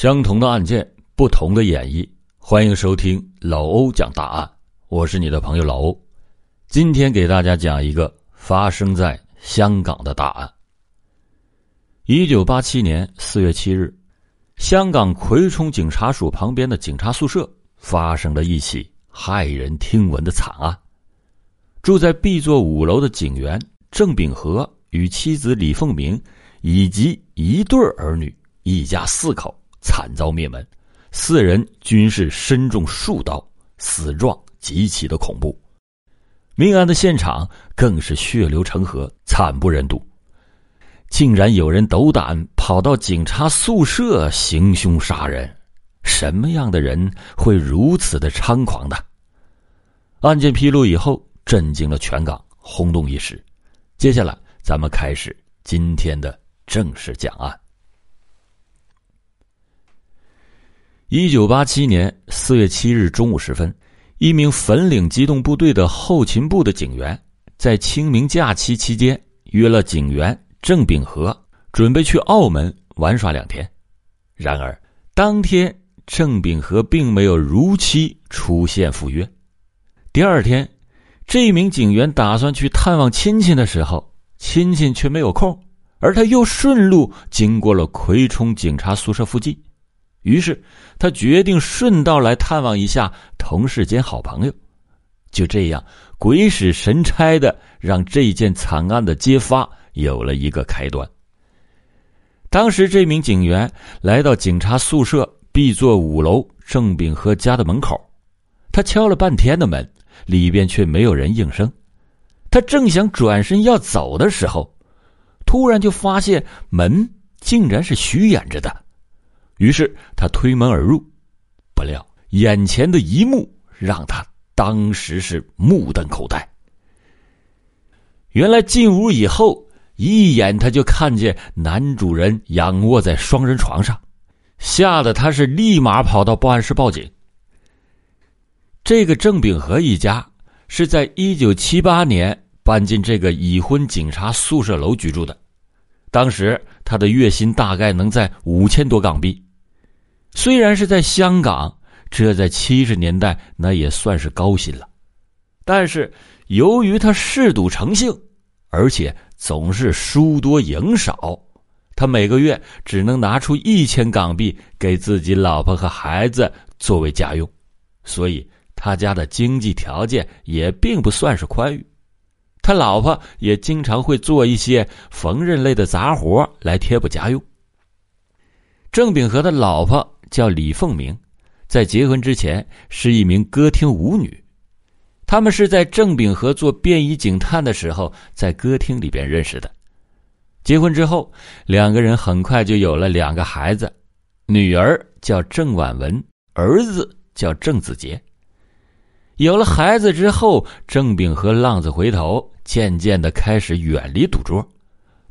相同的案件，不同的演绎。欢迎收听老欧讲大案，我是你的朋友老欧。今天给大家讲一个发生在香港的大案。一九八七年四月七日，香港葵涌警察署旁边的警察宿舍发生了一起骇人听闻的惨案。住在 B 座五楼的警员郑秉和与妻子李凤鸣以及一对儿女，一家四口。惨遭灭门，四人均是身中数刀，死状极其的恐怖。命案的现场更是血流成河，惨不忍睹。竟然有人斗胆跑到警察宿舍行凶杀人，什么样的人会如此的猖狂呢？案件披露以后，震惊了全港，轰动一时。接下来，咱们开始今天的正式讲案。一九八七年四月七日中午时分，一名粉岭机动部队的后勤部的警员，在清明假期期间约了警员郑秉和，准备去澳门玩耍两天。然而，当天郑秉和并没有如期出现赴约。第二天，这名警员打算去探望亲戚的时候，亲戚却没有空，而他又顺路经过了葵涌警察宿舍附近。于是，他决定顺道来探望一下同事兼好朋友。就这样，鬼使神差的让这件惨案的揭发有了一个开端。当时，这名警员来到警察宿舍 B 座五楼郑炳和家的门口，他敲了半天的门，里边却没有人应声。他正想转身要走的时候，突然就发现门竟然是虚掩着的。于是他推门而入，不料眼前的一幕让他当时是目瞪口呆。原来进屋以后，一眼他就看见男主人仰卧在双人床上，吓得他是立马跑到报案室报警。这个郑秉和一家是在一九七八年搬进这个已婚警察宿舍楼居住的，当时他的月薪大概能在五千多港币。虽然是在香港，这在七十年代那也算是高薪了，但是由于他嗜赌成性，而且总是输多赢少，他每个月只能拿出一千港币给自己老婆和孩子作为家用，所以他家的经济条件也并不算是宽裕。他老婆也经常会做一些缝纫类的杂活来贴补家用。郑秉和的老婆。叫李凤鸣，在结婚之前是一名歌厅舞女，他们是在郑秉和做便衣警探的时候在歌厅里边认识的。结婚之后，两个人很快就有了两个孩子，女儿叫郑婉文，儿子叫郑子杰。有了孩子之后，郑秉和浪子回头，渐渐的开始远离赌桌，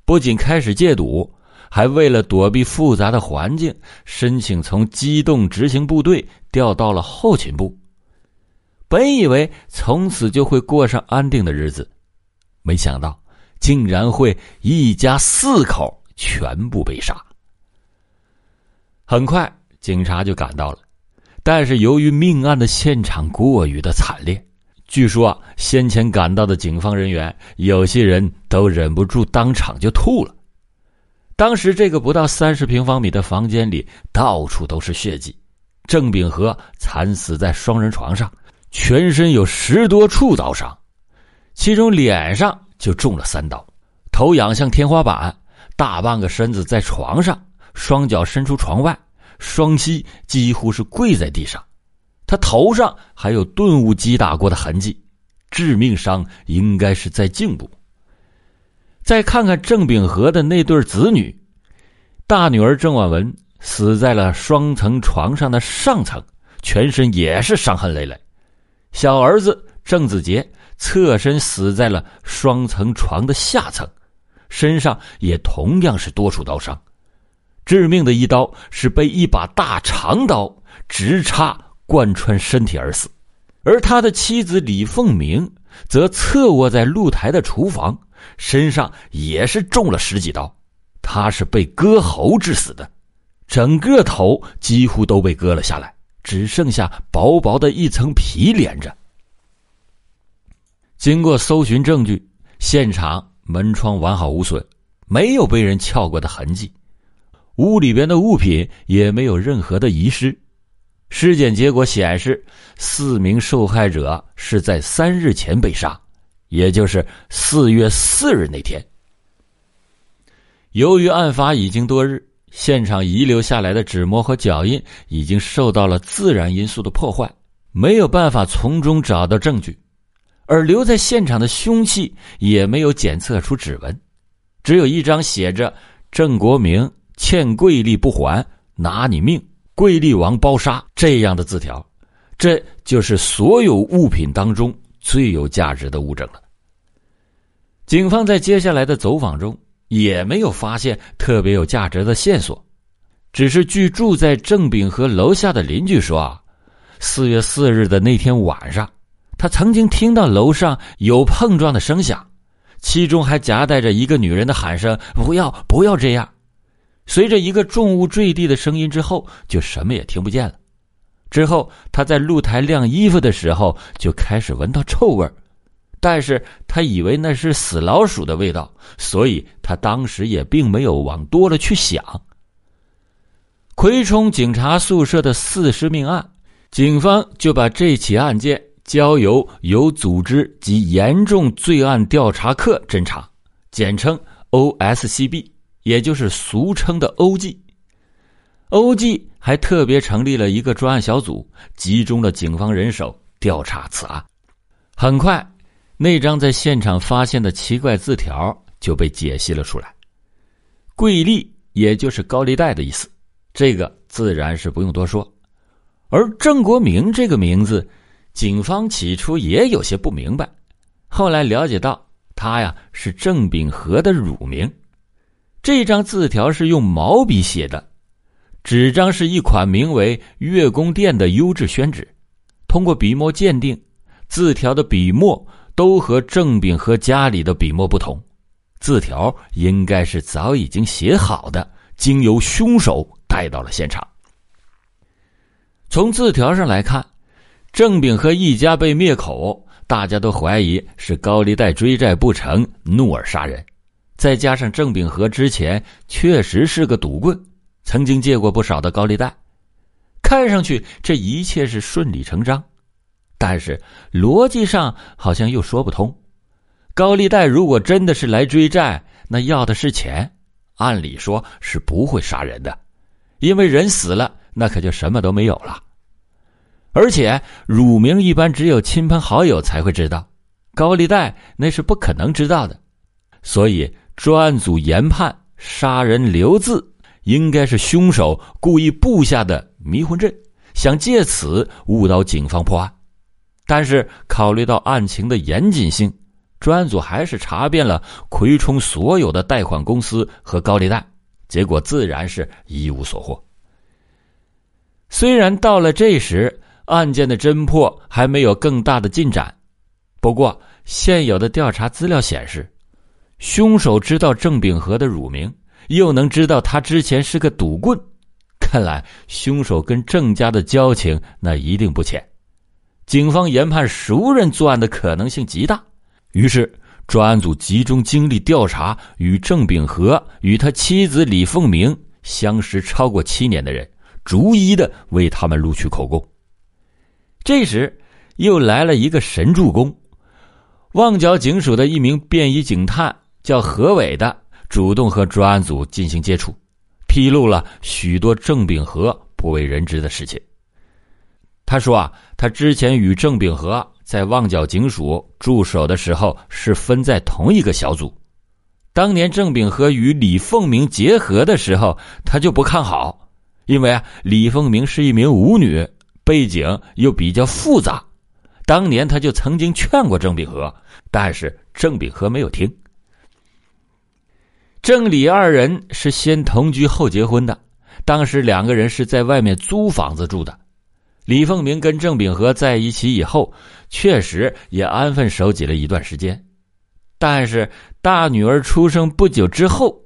不仅开始戒赌。还为了躲避复杂的环境，申请从机动执行部队调到了后勤部。本以为从此就会过上安定的日子，没想到竟然会一家四口全部被杀。很快，警察就赶到了，但是由于命案的现场过于的惨烈，据说啊，先前赶到的警方人员有些人都忍不住当场就吐了。当时这个不到三十平方米的房间里，到处都是血迹。郑秉和惨死在双人床上，全身有十多处刀伤，其中脸上就中了三刀，头仰向天花板，大半个身子在床上，双脚伸出床外，双膝几乎是跪在地上。他头上还有钝物击打过的痕迹，致命伤应该是在颈部。再看看郑秉和的那对子女，大女儿郑婉文死在了双层床上的上层，全身也是伤痕累累；小儿子郑子杰侧身死在了双层床的下层，身上也同样是多处刀伤。致命的一刀是被一把大长刀直插贯穿身体而死，而他的妻子李凤鸣则侧卧在露台的厨房。身上也是中了十几刀，他是被割喉致死的。整个头几乎都被割了下来，只剩下薄薄的一层皮连着。经过搜寻证据，现场门窗完好无损，没有被人撬过的痕迹，屋里边的物品也没有任何的遗失。尸检结果显示，四名受害者是在三日前被杀，也就是四月四日那天。由于案发已经多日，现场遗留下来的指模和脚印已经受到了自然因素的破坏，没有办法从中找到证据，而留在现场的凶器也没有检测出指纹，只有一张写着“郑国明欠贵利不还，拿你命”。贵利王包杀这样的字条，这就是所有物品当中最有价值的物证了。警方在接下来的走访中也没有发现特别有价值的线索，只是据住在郑炳和楼下的邻居说啊，四月四日的那天晚上，他曾经听到楼上有碰撞的声响，其中还夹带着一个女人的喊声：“不要，不要这样。”随着一个重物坠地的声音之后，就什么也听不见了。之后，他在露台晾衣服的时候就开始闻到臭味但是他以为那是死老鼠的味道，所以他当时也并没有往多了去想。葵冲警察宿舍的四尸命案，警方就把这起案件交由有组织及严重罪案调查科侦查，简称 OSCB。也就是俗称的欧记，欧记还特别成立了一个专案小组，集中了警方人手调查此案。很快，那张在现场发现的奇怪字条就被解析了出来。贵利也就是高利贷的意思，这个自然是不用多说。而郑国明这个名字，警方起初也有些不明白，后来了解到他呀是郑秉和的乳名。这张字条是用毛笔写的，纸张是一款名为“月宫殿”的优质宣纸。通过笔墨鉴定，字条的笔墨都和郑炳和家里的笔墨不同，字条应该是早已经写好的，经由凶手带到了现场。从字条上来看，郑炳和一家被灭口，大家都怀疑是高利贷追债不成，怒而杀人。再加上郑秉和之前确实是个赌棍，曾经借过不少的高利贷，看上去这一切是顺理成章，但是逻辑上好像又说不通。高利贷如果真的是来追债，那要的是钱，按理说是不会杀人的，因为人死了，那可就什么都没有了。而且乳名一般只有亲朋好友才会知道，高利贷那是不可能知道的，所以。专案组研判，杀人留字应该是凶手故意布下的迷魂阵，想借此误导警方破案。但是考虑到案情的严谨性，专案组还是查遍了葵冲所有的贷款公司和高利贷，结果自然是一无所获。虽然到了这时，案件的侦破还没有更大的进展，不过现有的调查资料显示。凶手知道郑秉和的乳名，又能知道他之前是个赌棍，看来凶手跟郑家的交情那一定不浅。警方研判熟人作案的可能性极大，于是专案组集中精力调查与郑秉和与他妻子李凤鸣相识超过七年的人，逐一的为他们录取口供。这时，又来了一个神助攻，旺角警署的一名便衣警探。叫何伟的主动和专案组进行接触，披露了许多郑秉和不为人知的事情。他说啊，他之前与郑秉和在旺角警署驻守的时候是分在同一个小组。当年郑秉和与李凤鸣结合的时候，他就不看好，因为啊，李凤鸣是一名舞女，背景又比较复杂。当年他就曾经劝过郑秉和，但是郑秉和没有听。郑李二人是先同居后结婚的，当时两个人是在外面租房子住的。李凤鸣跟郑秉和在一起以后，确实也安分守己了一段时间，但是大女儿出生不久之后，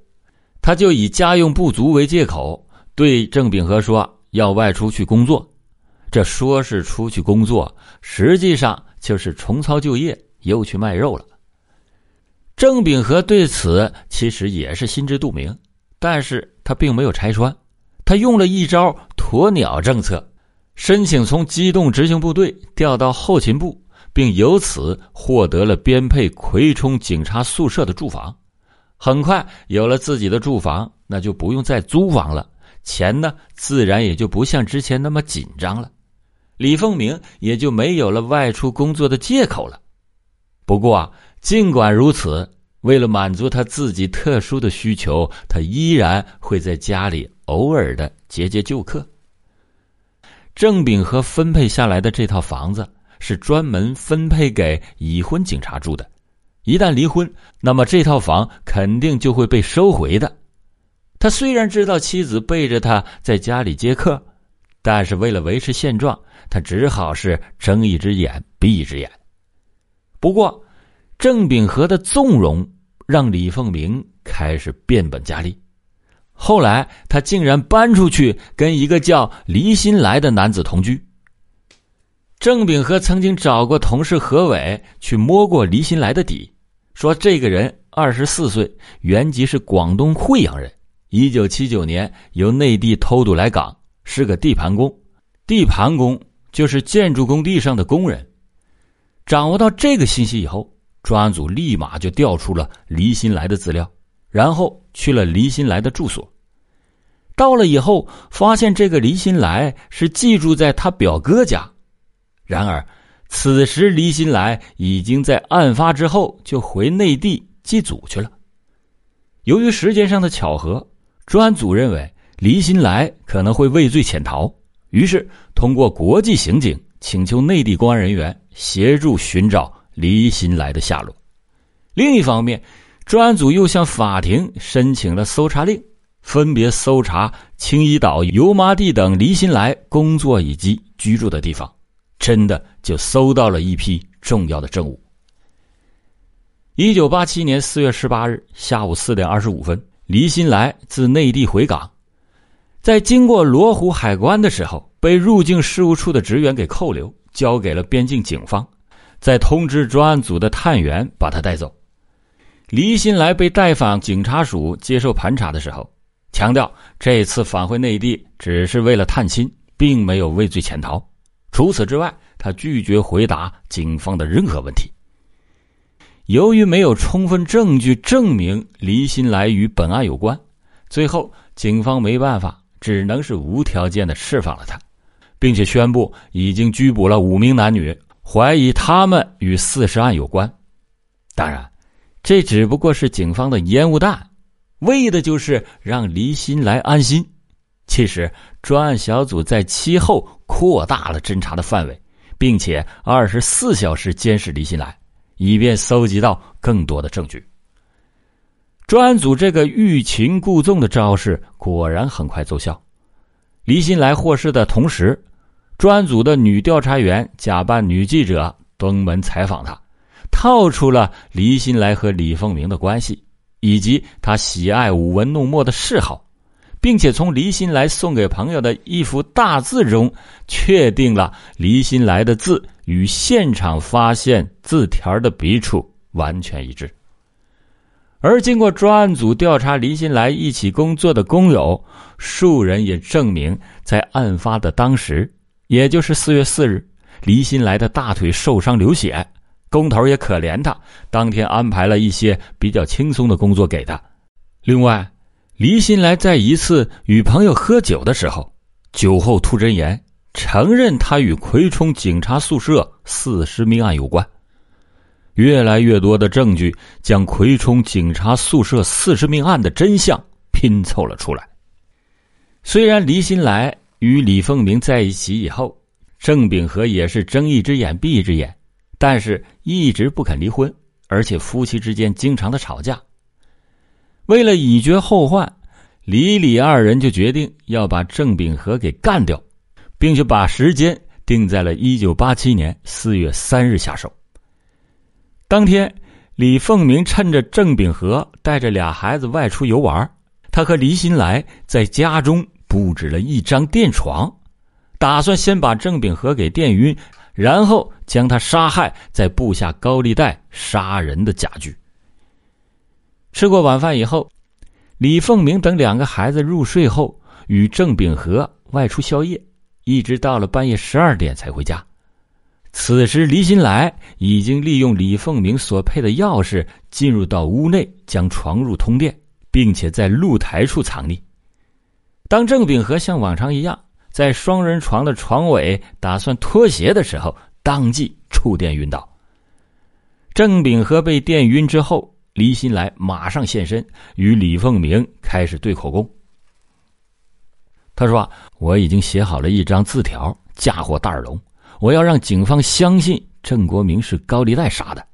他就以家用不足为借口，对郑秉和说要外出去工作。这说是出去工作，实际上就是重操旧业，又去卖肉了。郑秉和对此其实也是心知肚明，但是他并没有拆穿，他用了一招鸵鸟政策，申请从机动执行部队调到后勤部，并由此获得了编配葵冲警察宿舍的住房。很快有了自己的住房，那就不用再租房了，钱呢自然也就不像之前那么紧张了。李凤鸣也就没有了外出工作的借口了。不过啊，尽管如此，为了满足他自己特殊的需求，他依然会在家里偶尔的接接旧客。郑炳和分配下来的这套房子是专门分配给已婚警察住的，一旦离婚，那么这套房肯定就会被收回的。他虽然知道妻子背着他在家里接客，但是为了维持现状。他只好是睁一只眼闭一只眼。不过，郑秉和的纵容让李凤鸣开始变本加厉。后来，他竟然搬出去跟一个叫黎新来的男子同居。郑秉和曾经找过同事何伟去摸过黎新来的底，说这个人二十四岁，原籍是广东惠阳人，一九七九年由内地偷渡来港，是个地盘工。地盘工。就是建筑工地上的工人。掌握到这个信息以后，专案组立马就调出了黎新来的资料，然后去了黎新来的住所。到了以后，发现这个黎新来是寄住在他表哥家。然而，此时黎新来已经在案发之后就回内地祭祖去了。由于时间上的巧合，专案组认为黎新来可能会畏罪潜逃。于是，通过国际刑警请求内地公安人员协助寻找黎新来的下落。另一方面，专案组又向法庭申请了搜查令，分别搜查青衣岛、油麻地等黎新来工作以及居住的地方。真的就搜到了一批重要的证物。一九八七年四月十八日下午四点二十五分，黎新来自内地回港。在经过罗湖海关的时候，被入境事务处的职员给扣留，交给了边境警方，再通知专案组的探员把他带走。黎新来被带返警察署接受盘查的时候，强调这次返回内地只是为了探亲，并没有畏罪潜逃。除此之外，他拒绝回答警方的任何问题。由于没有充分证据证明黎新来与本案有关，最后警方没办法。只能是无条件的释放了他，并且宣布已经拘捕了五名男女，怀疑他们与四尸案有关。当然，这只不过是警方的烟雾弹，为的就是让黎新来安心。其实，专案小组在其后扩大了侦查的范围，并且二十四小时监视黎新来，以便搜集到更多的证据。专案组这个欲擒故纵的招式果然很快奏效。黎新来获释的同时，专案组的女调查员假扮女记者登门采访他，套出了黎新来和李凤鸣的关系，以及他喜爱舞文弄墨的嗜好，并且从黎新来送给朋友的一幅大字中，确定了黎新来的字与现场发现字条的笔触完全一致。而经过专案组调查，黎新来一起工作的工友数人也证明，在案发的当时，也就是四月四日，黎新来的大腿受伤流血，工头也可怜他，当天安排了一些比较轻松的工作给他。另外，黎新来在一次与朋友喝酒的时候，酒后吐真言，承认他与葵冲警察宿舍四尸命案有关。越来越多的证据将葵冲警察宿舍四尸命案的真相拼凑了出来。虽然黎新来与李凤鸣在一起以后，郑秉和也是睁一只眼闭一只眼，但是一直不肯离婚，而且夫妻之间经常的吵架。为了以绝后患，李李二人就决定要把郑秉和给干掉，并且把时间定在了一九八七年四月三日下手。当天，李凤鸣趁着郑秉和带着俩孩子外出游玩，他和李新来在家中布置了一张电床，打算先把郑秉和给电晕，然后将他杀害，再布下高利贷杀人的假局。吃过晚饭以后，李凤鸣等两个孩子入睡后，与郑秉和外出宵夜，一直到了半夜十二点才回家。此时，李新来已经利用李凤鸣所配的钥匙进入到屋内，将床褥通电，并且在露台处藏匿。当郑秉和像往常一样在双人床的床尾打算脱鞋的时候，当即触电晕倒。郑秉和被电晕之后，李新来马上现身，与李凤鸣开始对口供。他说：“我已经写好了一张字条，嫁祸大耳聋。”我要让警方相信郑国明是高利贷杀的。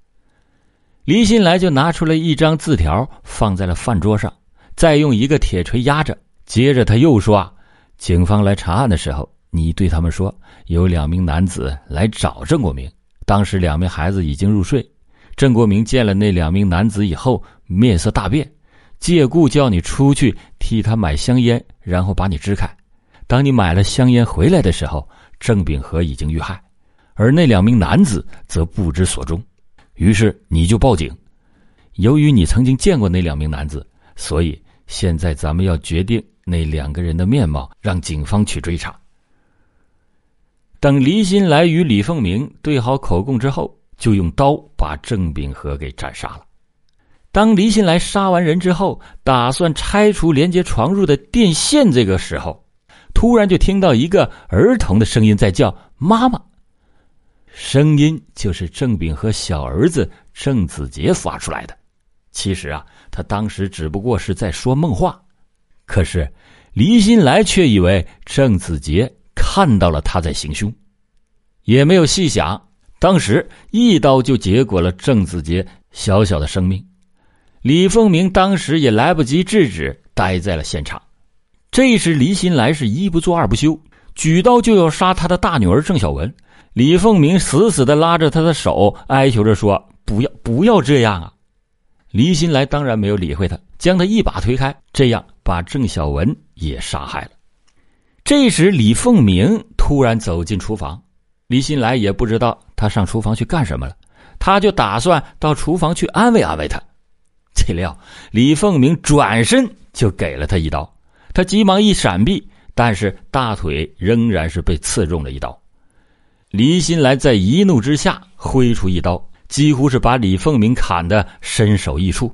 李新来就拿出了一张字条，放在了饭桌上，再用一个铁锤压着。接着他又说：“啊，警方来查案的时候，你对他们说有两名男子来找郑国明，当时两名孩子已经入睡。郑国明见了那两名男子以后，面色大变，借故叫你出去替他买香烟，然后把你支开。当你买了香烟回来的时候。”郑秉和已经遇害，而那两名男子则不知所终，于是你就报警。由于你曾经见过那两名男子，所以现在咱们要决定那两个人的面貌，让警方去追查。等黎新来与李凤鸣对好口供之后，就用刀把郑秉和给斩杀了。当黎新来杀完人之后，打算拆除连接床褥的电线，这个时候。突然就听到一个儿童的声音在叫“妈妈”，声音就是郑秉和小儿子郑子杰发出来的。其实啊，他当时只不过是在说梦话，可是黎新来却以为郑子杰看到了他在行凶，也没有细想，当时一刀就结果了郑子杰小小的生命。李凤鸣当时也来不及制止，待在了现场。这时，黎新来是一不做二不休，举刀就要杀他的大女儿郑小文。李凤鸣死死的拉着他的手，哀求着说：“不要，不要这样啊！”黎新来当然没有理会他，将他一把推开，这样把郑小文也杀害了。这时，李凤鸣突然走进厨房，李新来也不知道他上厨房去干什么了，他就打算到厨房去安慰安慰他。岂料，李凤鸣转身就给了他一刀。他急忙一闪避，但是大腿仍然是被刺中了一刀。李新来在一怒之下挥出一刀，几乎是把李凤鸣砍得身首异处。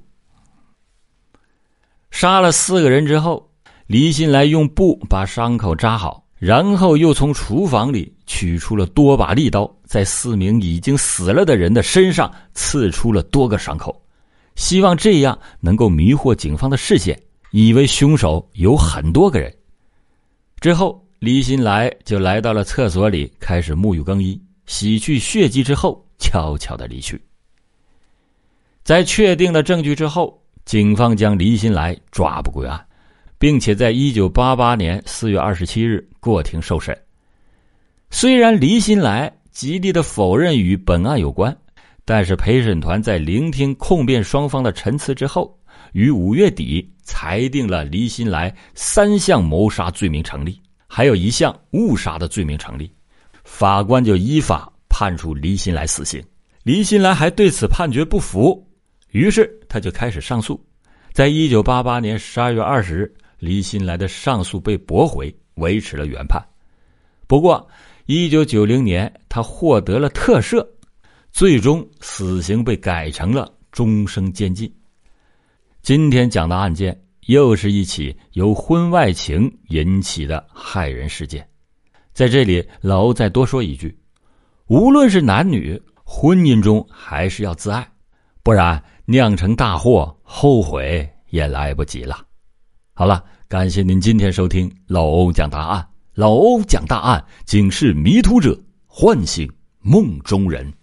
杀了四个人之后，李新来用布把伤口扎好，然后又从厨房里取出了多把利刀，在四名已经死了的人的身上刺出了多个伤口，希望这样能够迷惑警方的视线。以为凶手有很多个人，之后李新来就来到了厕所里，开始沐浴更衣，洗去血迹之后，悄悄的离去。在确定了证据之后，警方将李新来抓捕归案，并且在一九八八年四月二十七日过庭受审。虽然李新来极力的否认与本案有关，但是陪审团在聆听控辩双方的陈词之后。于五月底裁定了黎新来三项谋杀罪名成立，还有一项误杀的罪名成立，法官就依法判处黎新来死刑。黎新来还对此判决不服，于是他就开始上诉。在一九八八年十二月二十日，黎新来的上诉被驳回，维持了原判。不过，一九九零年他获得了特赦，最终死刑被改成了终生监禁。今天讲的案件又是一起由婚外情引起的害人事件，在这里老欧再多说一句：无论是男女，婚姻中还是要自爱，不然酿成大祸，后悔也来不及了。好了，感谢您今天收听老欧讲答案，老欧讲大案，警示迷途者，唤醒梦中人。